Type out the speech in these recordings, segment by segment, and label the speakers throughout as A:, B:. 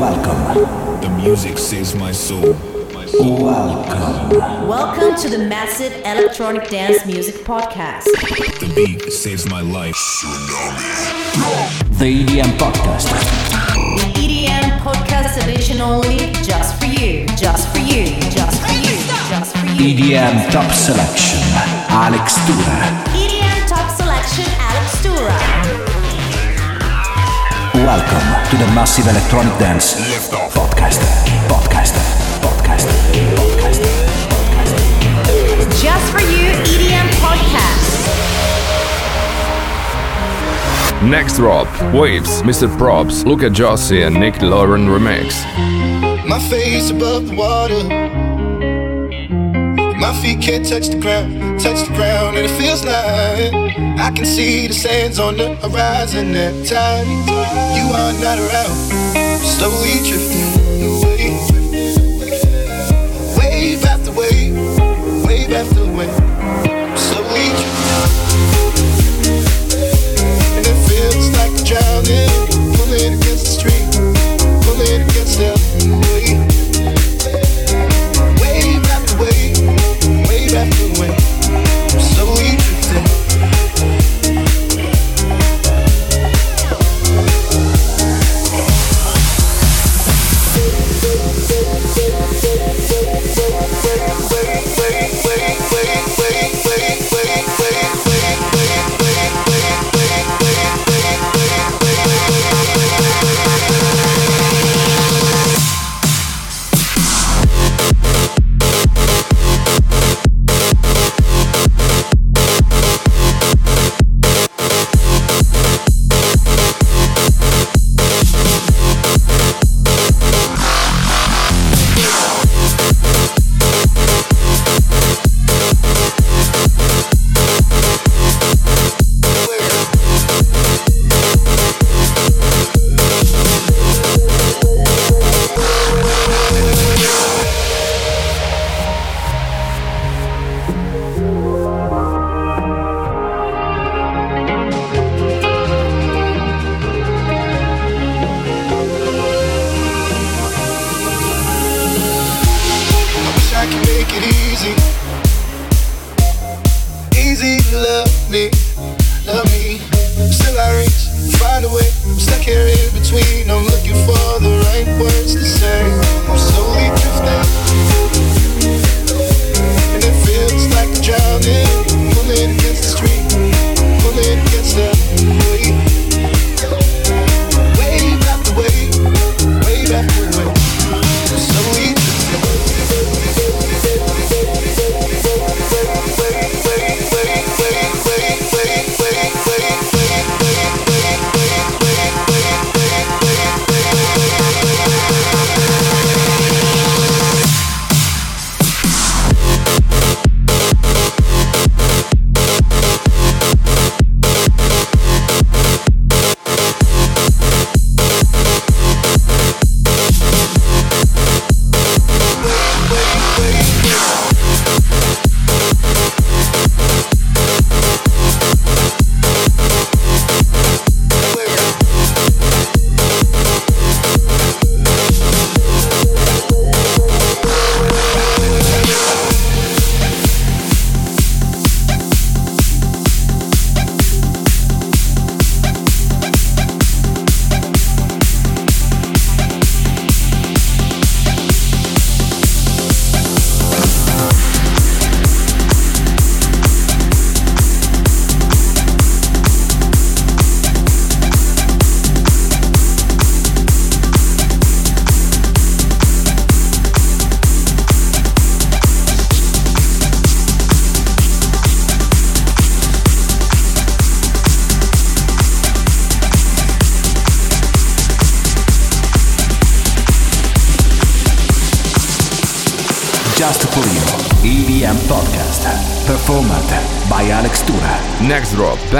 A: Welcome.
B: The music saves my soul.
A: Welcome.
C: Welcome to the massive electronic dance music podcast.
B: The beat saves my life.
A: The EDM Podcast.
C: The EDM podcast edition only, just for you, just for you, just for you, just for you.
A: EDM Top Selection. Alex Tura.
C: EDM top selection, Alex Tura.
A: Welcome to the Massive Electronic Dance Podcast. Podcast. Podcast. Podcast.
C: Just for you, EDM podcast.
D: Next drop, Waves, Mr. Probz, Luca Jossi and Nick Lauren remix.
E: My face above the water. My feet can't touch the ground, touch the ground, and it feels like I can see the sands on the horizon at times. You are not around, slowly drifting away. Wave after wave, wave after wave, slowly drifting. And it feels like I'm drowning,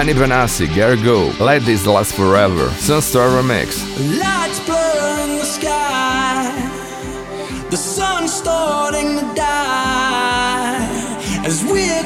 D: Benny Benassi, Gary Go, Let This Last Forever, Sunstar remix.
F: Lights blur in the sky. The sun's starting to die as we're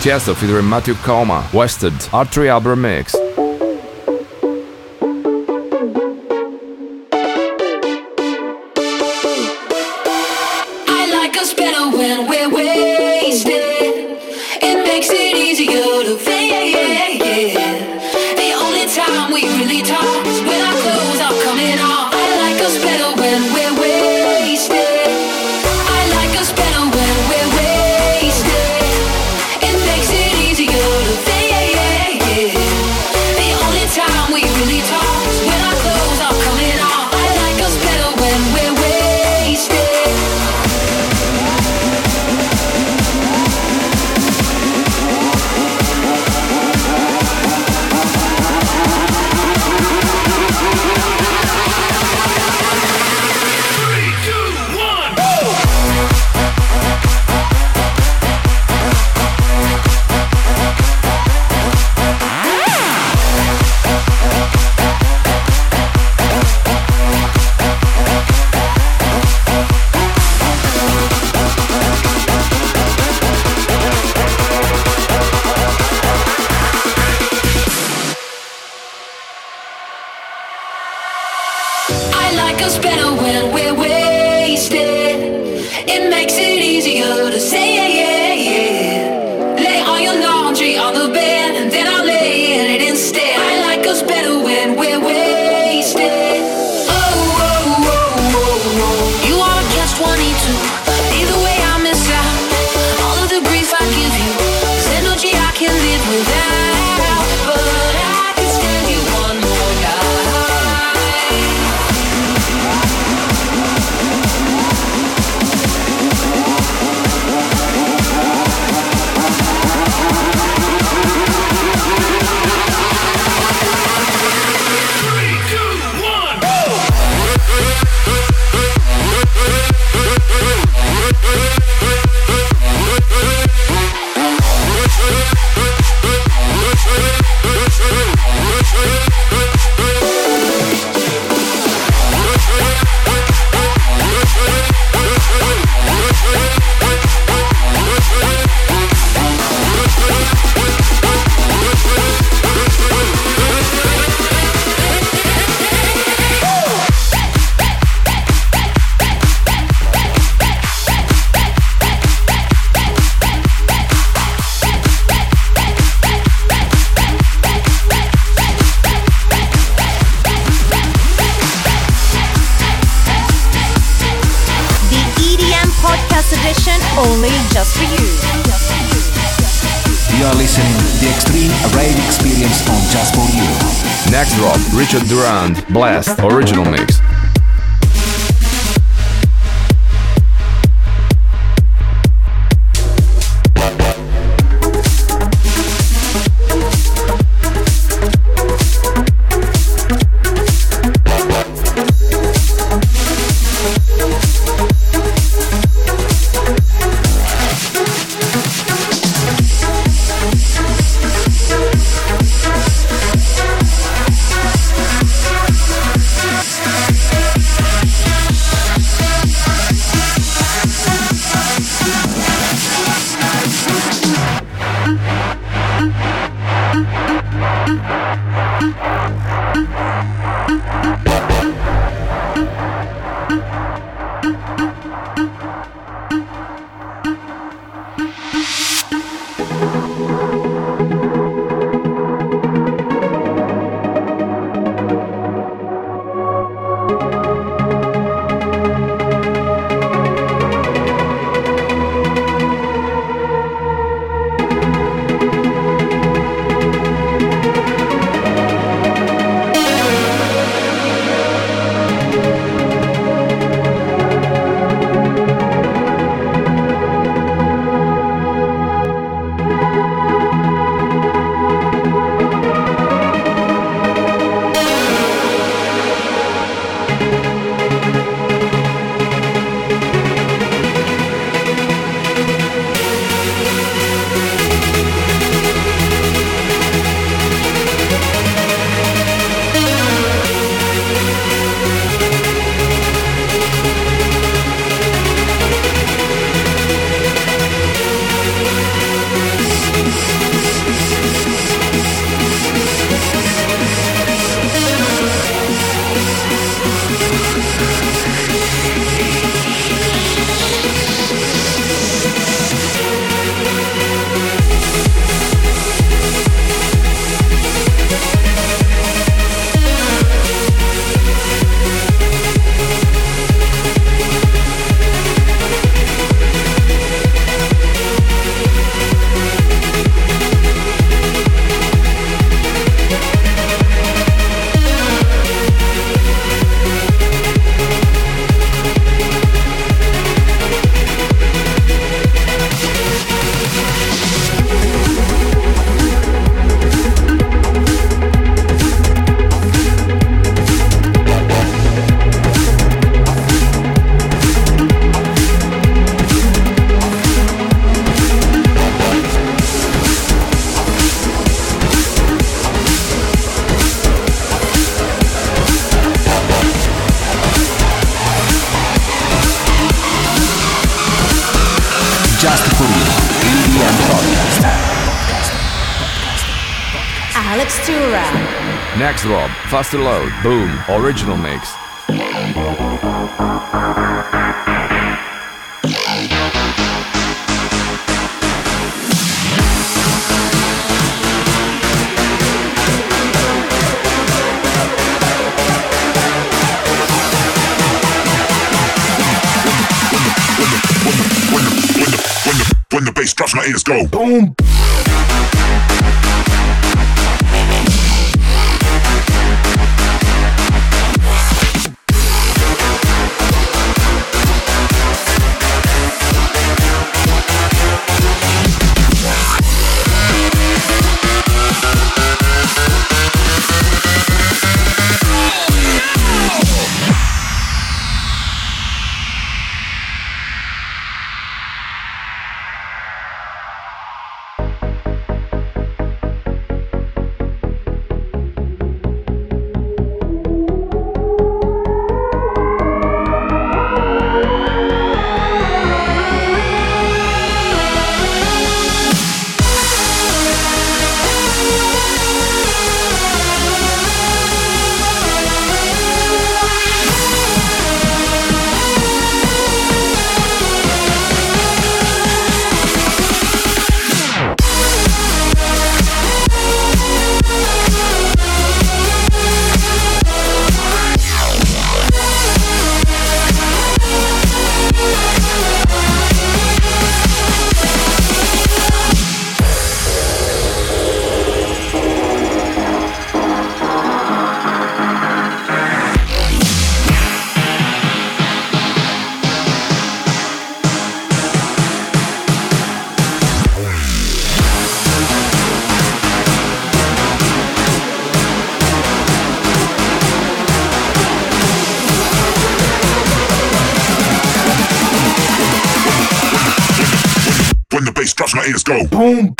G: Tiesto featuring Matthew Koma, Wasted, R3 album mix. Durand, Blast, original mix.
C: Alex Tura.
D: Next drop, Faster Load, Boom, original mix.
H: When the bass drops, my ears go boom. Go boom.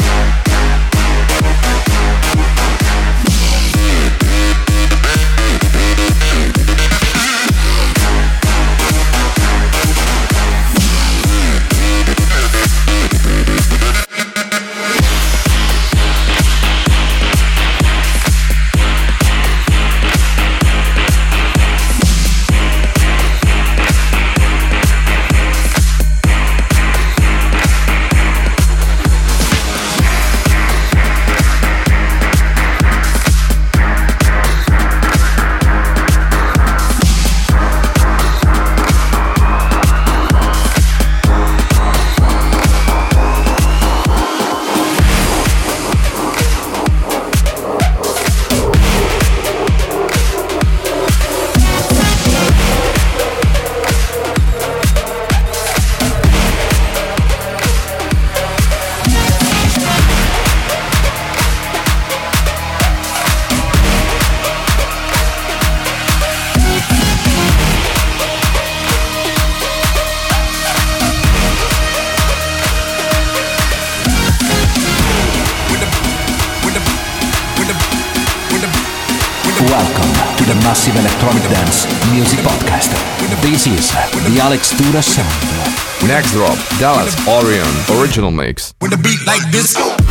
A: Podcast. This is the Alex Tura Sound.
D: Next drop, Dallas Orion, original mix.
I: With a beat like this.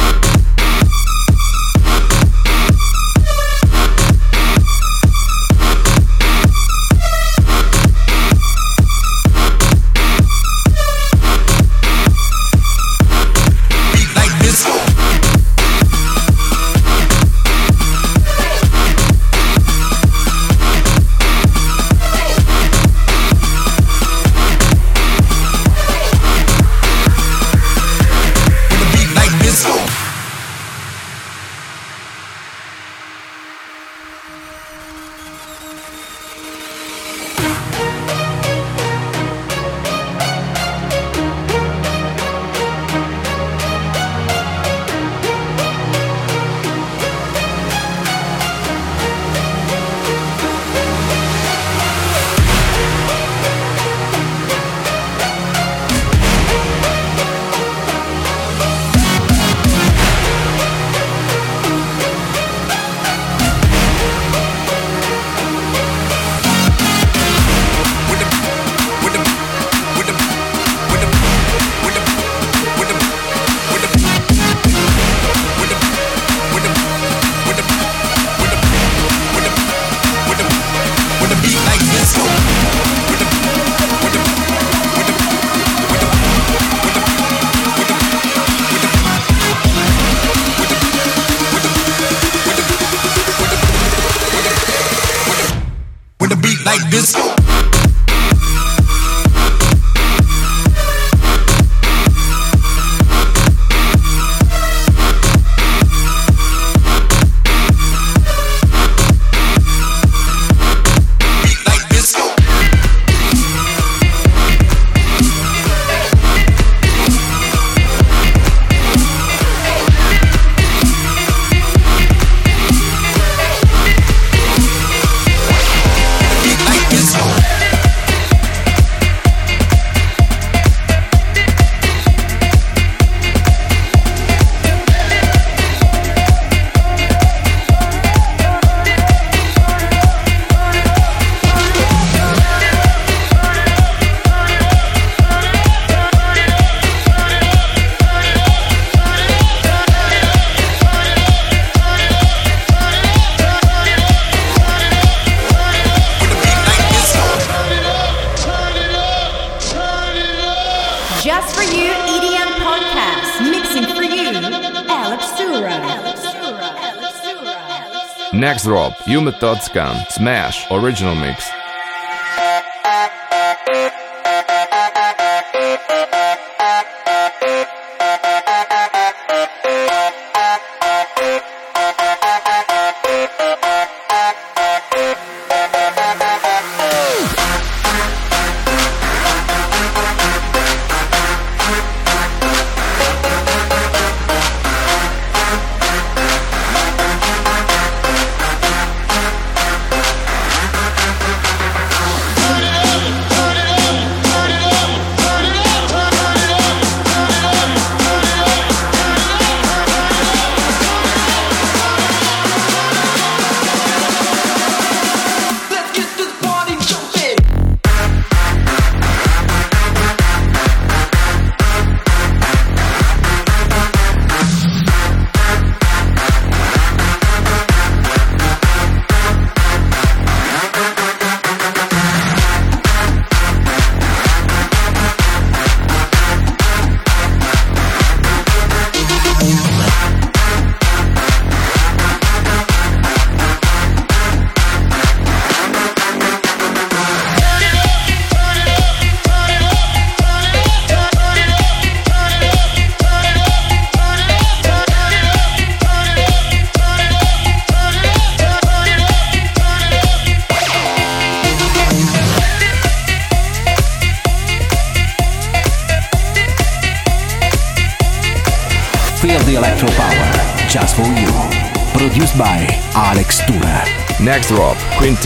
D: Yuma Thoughts Smash. Original Mix.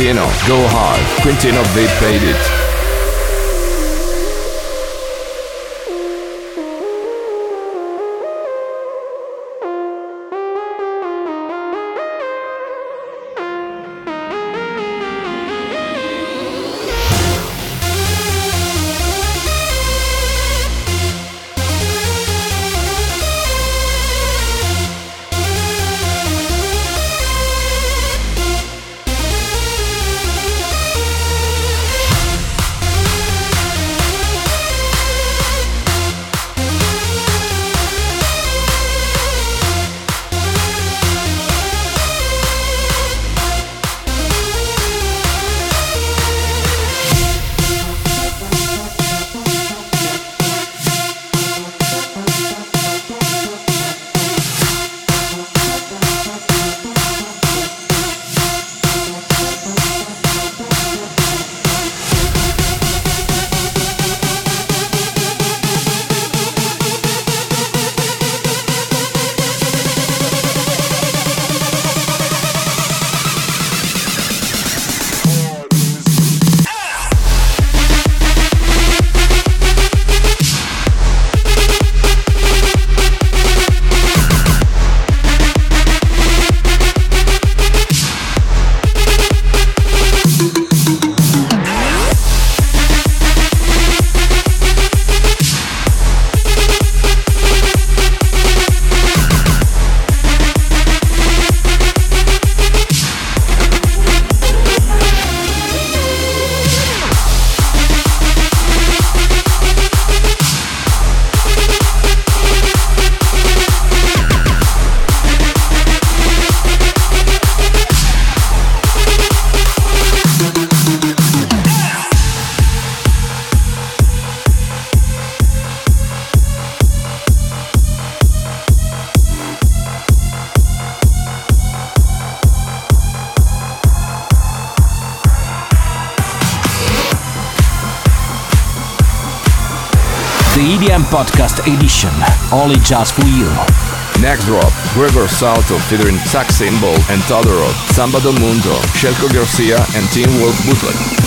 D: Quintino, go hard. Quintino, they paid it.
A: Edition, only just for you.
D: Next drop, Gregor Salto featuring Sax Symbol and Todorov, Samba do Mundo, Shelko Garcia and Team Wolf Bootleg.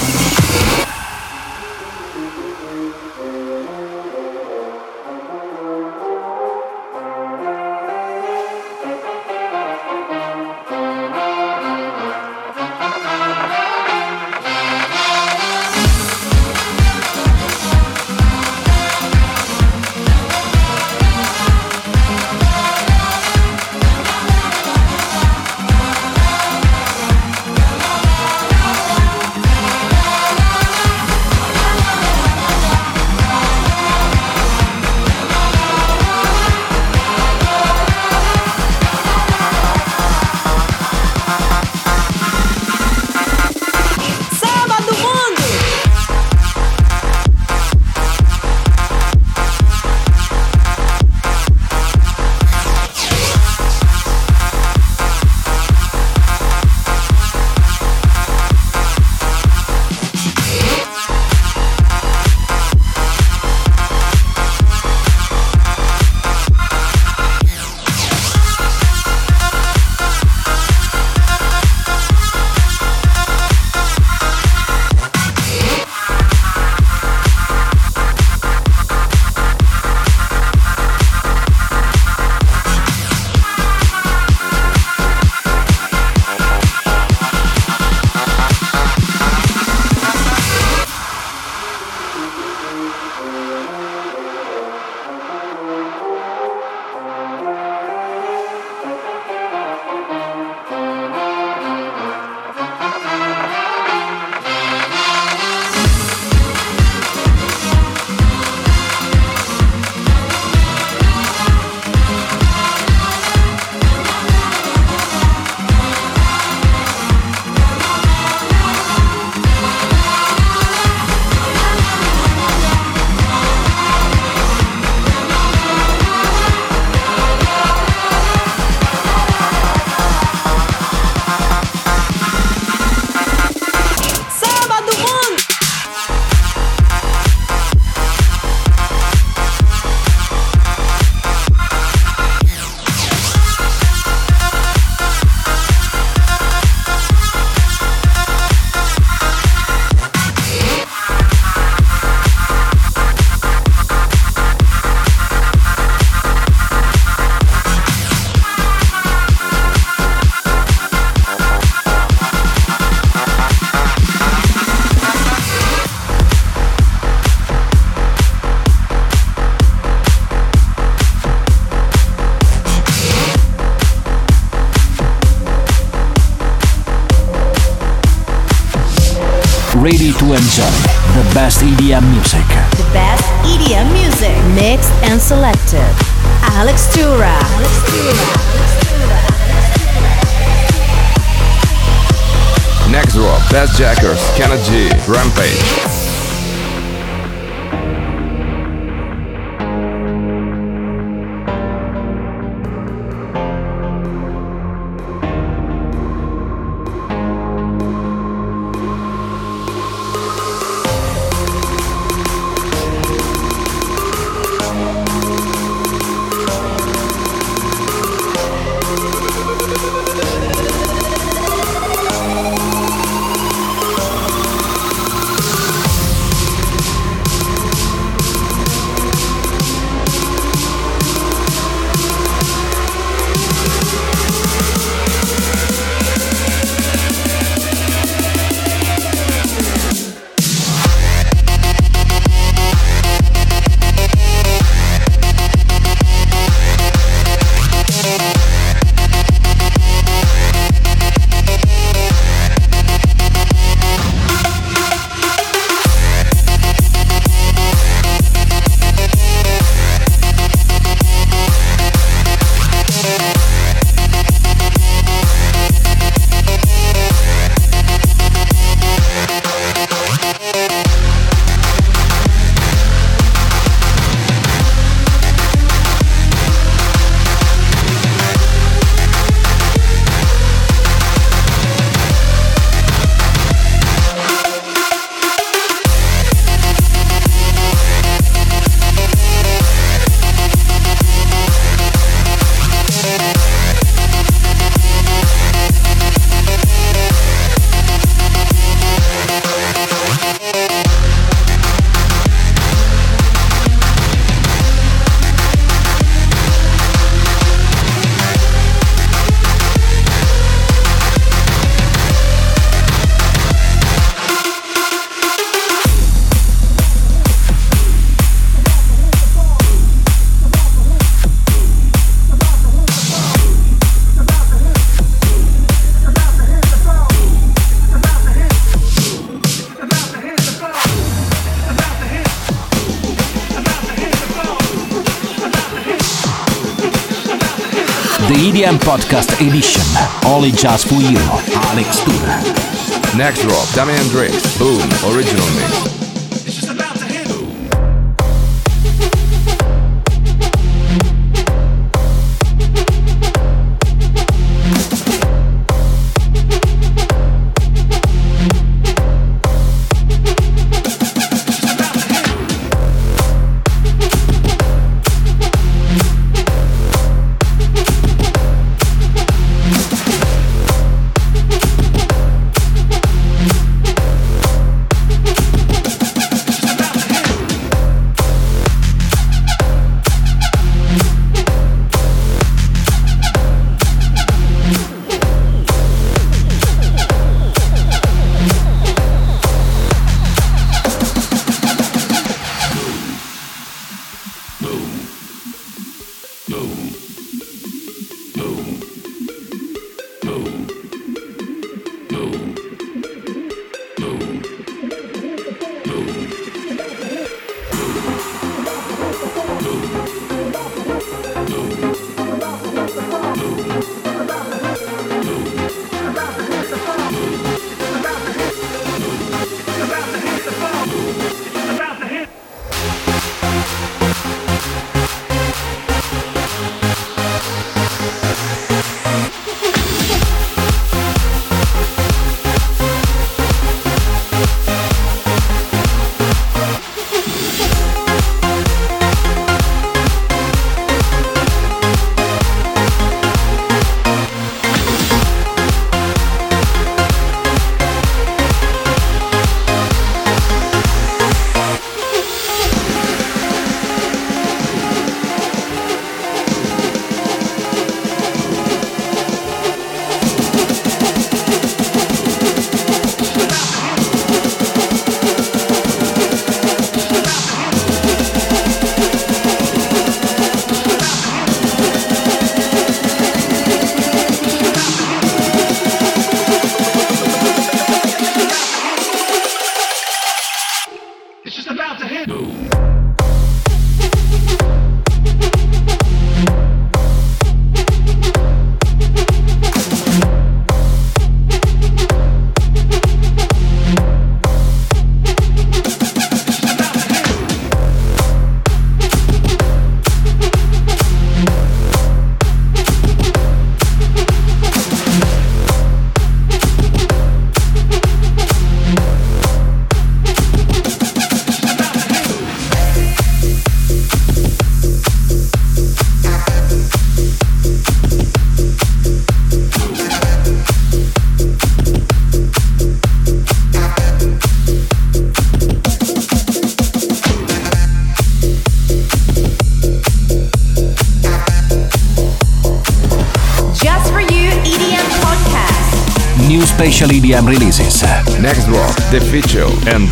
A: Podcast Edition, only just for you, Alex Tura.
D: Next drop, Damian Drake, Boom, original mix.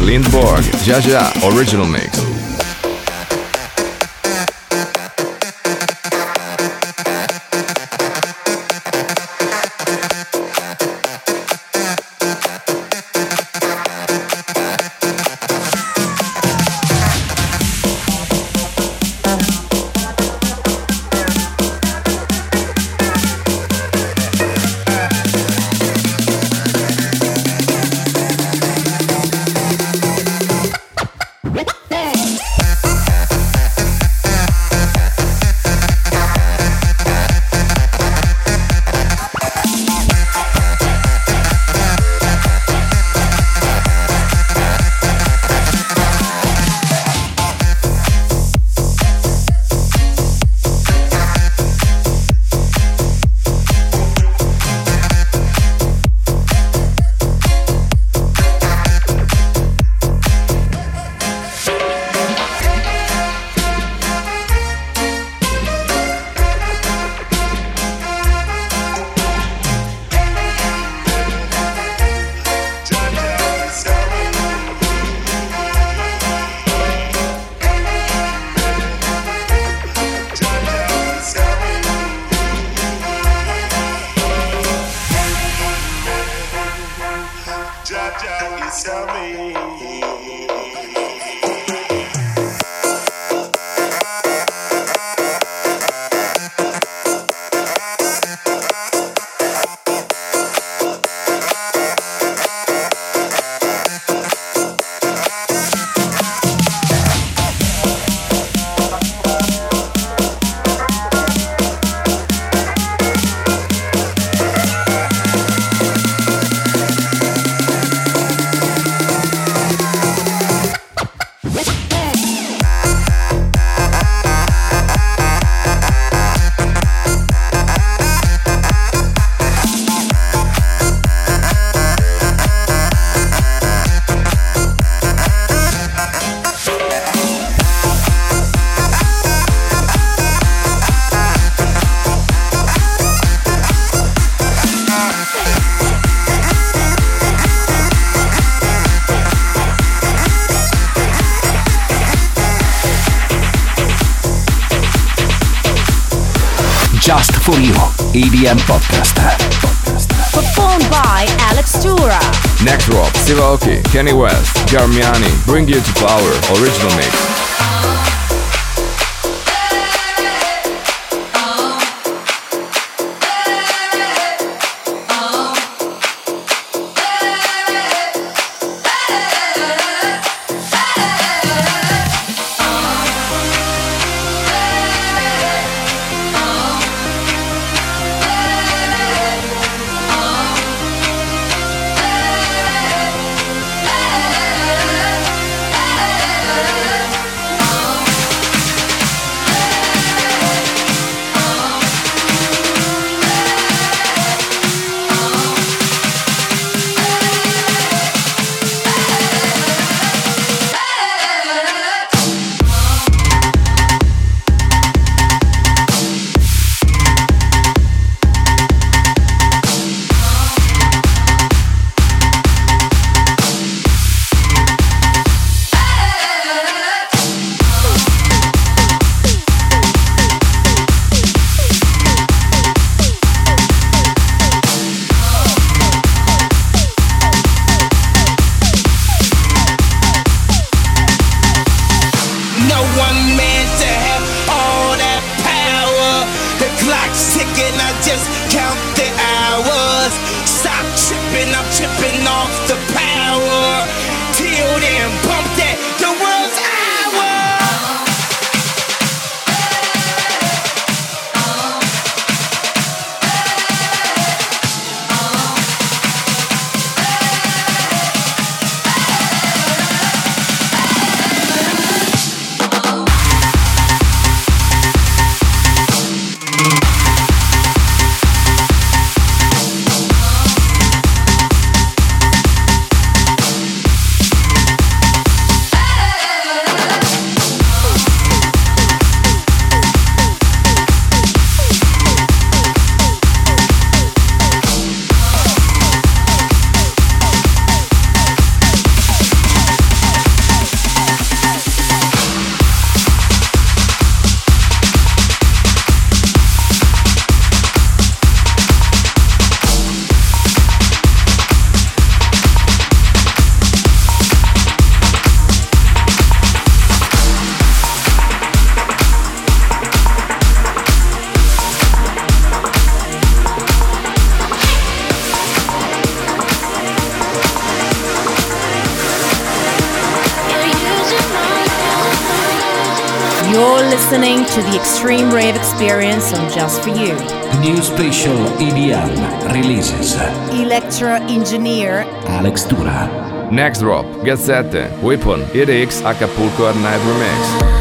D: Feature and Lindborg, Jaja Original Mix.
A: For You EDM Podcast.
C: Performed by Alex Tura.
G: Next drop, Steve Aoki, Kenny West, Garmiani, Bring You to Power, original mix.
C: Just For You.
A: New special EDM releases.
C: Electro Engineer
A: Alex Tura.
G: Next drop, Get Set, Weapon, EDX, Acapulco at Night Remix.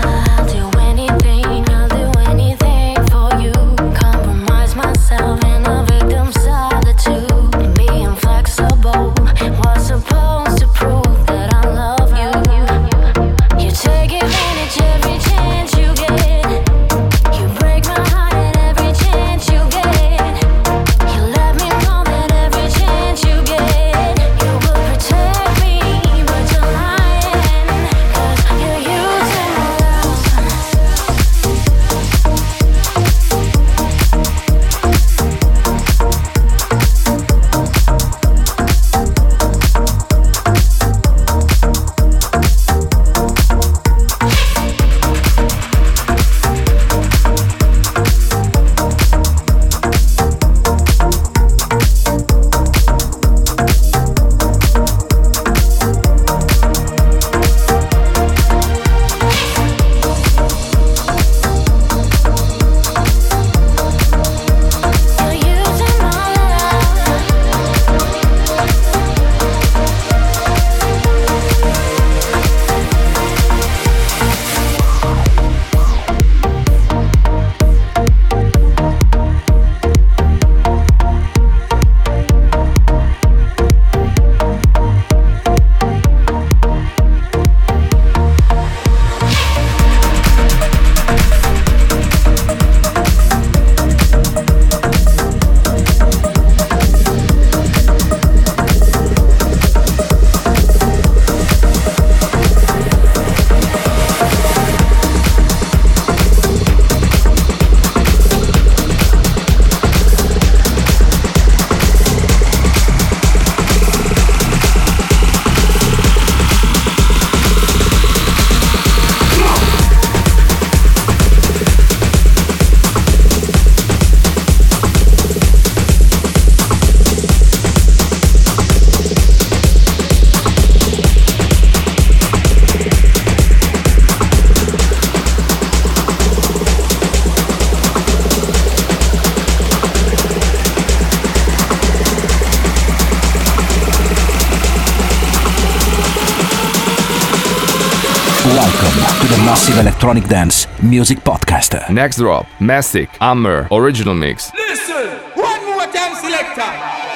A: to the Massive Electronic Dance Music podcaster.
D: Next drop, Mastic, Hammer, original mix.
J: Listen, one more time, selector.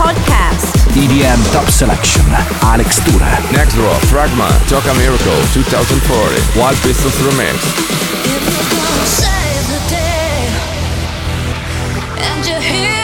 C: podcast.
A: EDM Top Selection, Alex Tura.
D: Next draw, Fragma, Toca Miracle, 2040, Wild Pistols Remix.
G: If you're gonna save the day, and you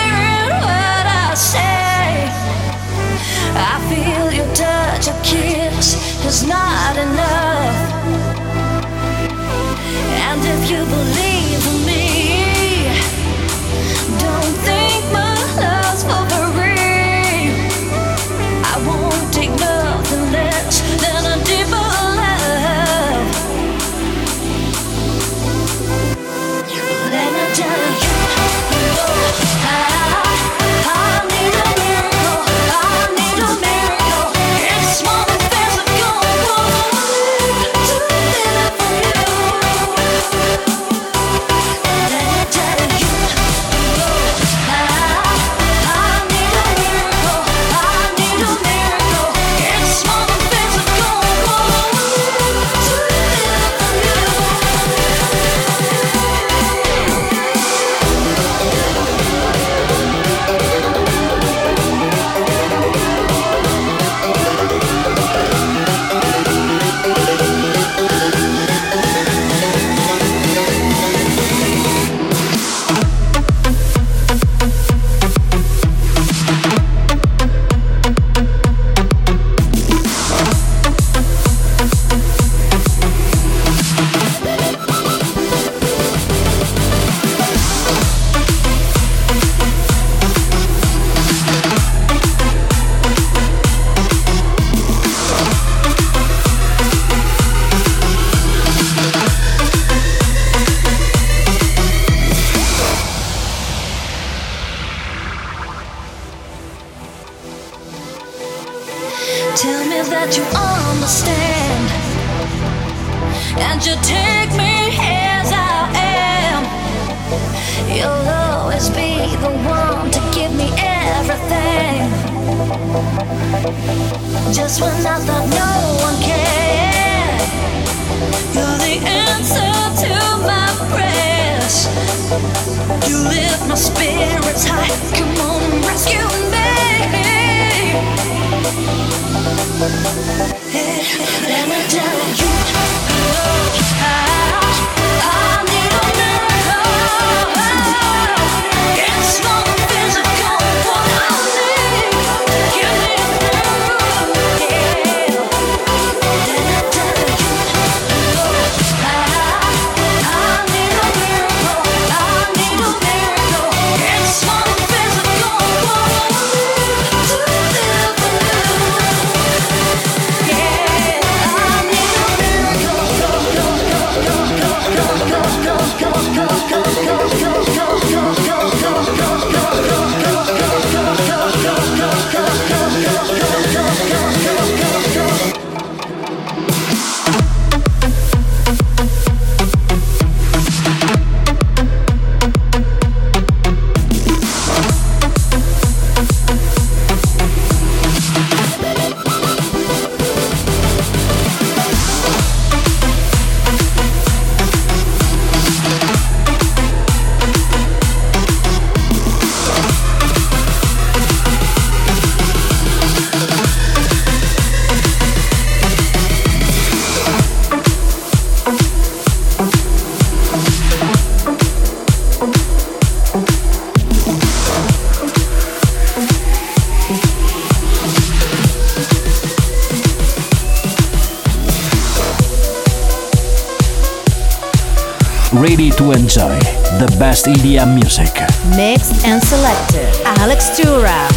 A: to enjoy the best EDM music.
C: Mixed and selected. Alex Tura.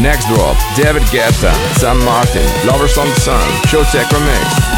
D: Next drop, David Guetta, Sam Martin, Lovers on the Sun, Showtek Remix.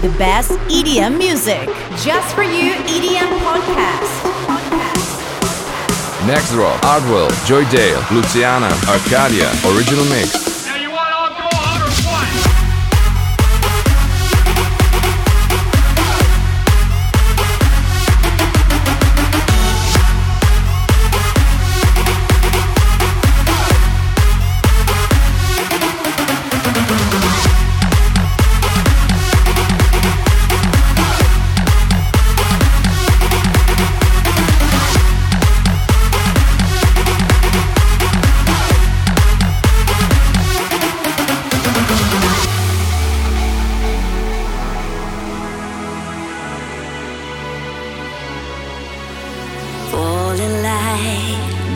K: The
C: best EDM music. Just for you, EDM podcast.
D: Next drop, Hardwell, Joey Dale, Luciana, Arcadia, Original Mix.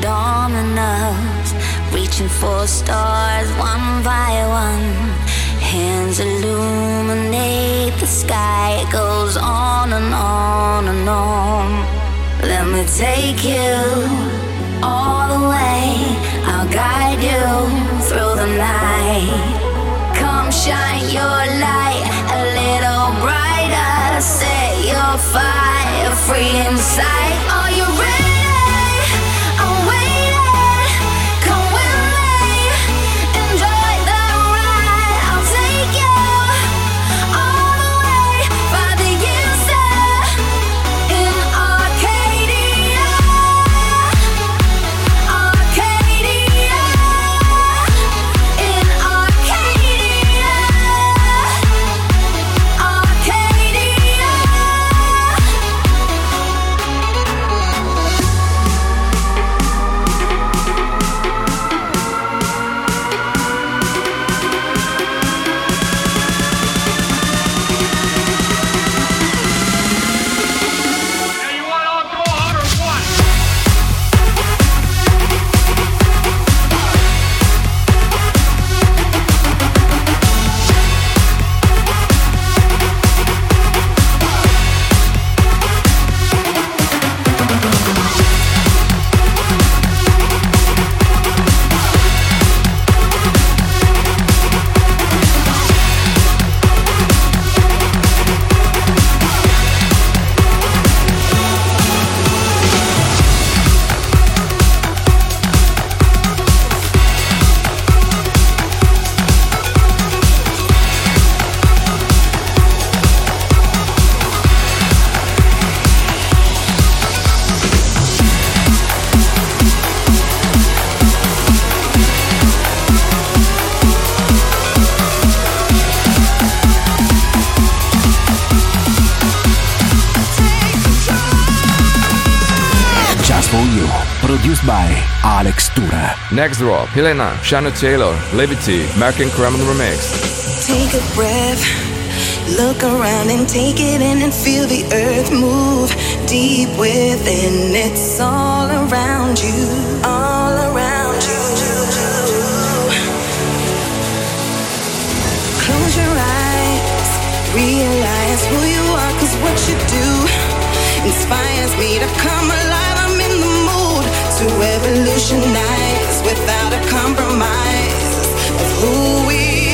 J: dominoes,
G: reaching
L: for stars one by one. Hands illuminate the sky, it goes on and on and on. Let me take you all the way, I'll guide you through the night. Come shine your light a little brighter, set your fire free inside. Are you ready?
A: Alex Tura.
D: Next drop, Helena, Shana Taylor, Levity, American Kremlin Remix.
M: Take a breath, look around and take it in and feel the earth move deep within. It's all around you, all around you. Close your eyes, realize who you are, cause what you do inspires me to come alive. To revolutionize without a compromise of who we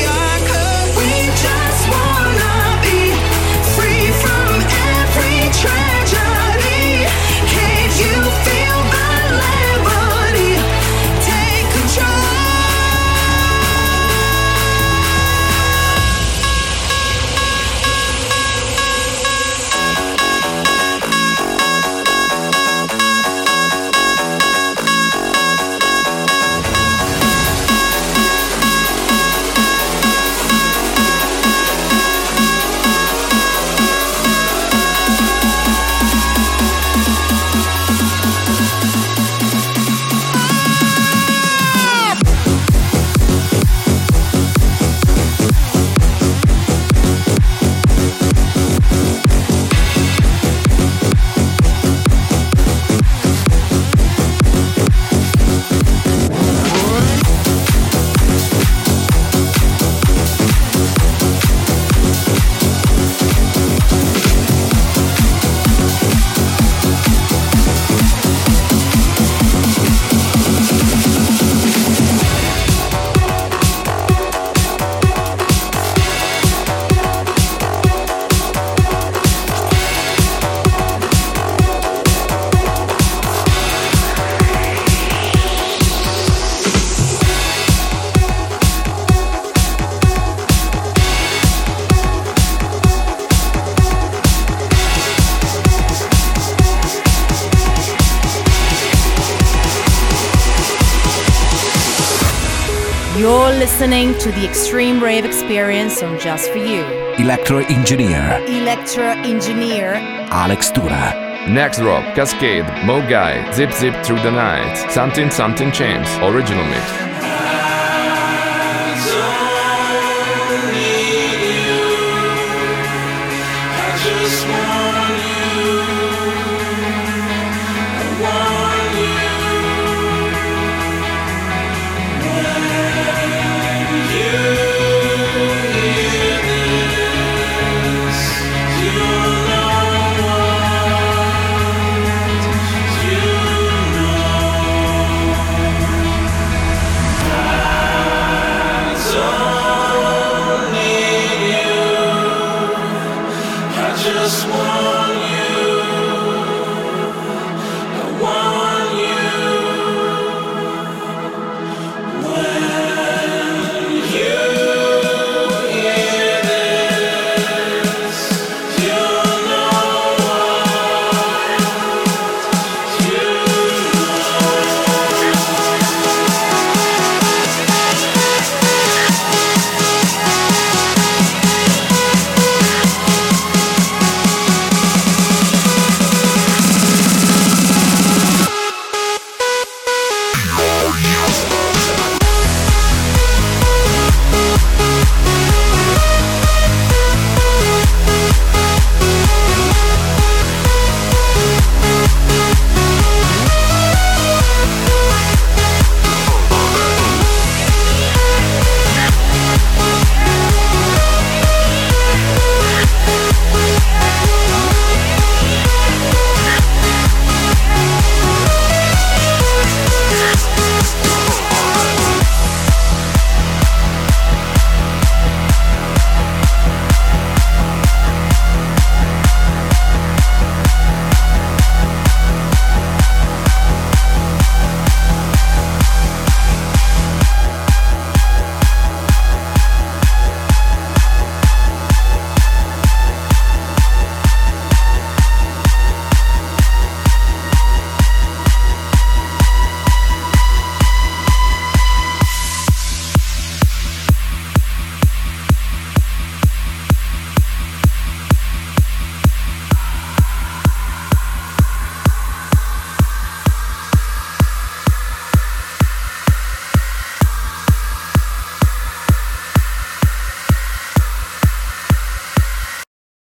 C: Experience Just For You.
A: Electro Engineer.
C: Electro Engineer
A: Alex Tura.
D: Next drop, Cascade, Mo Guy, Zip Zip Through the Night, Something Something James, original mix.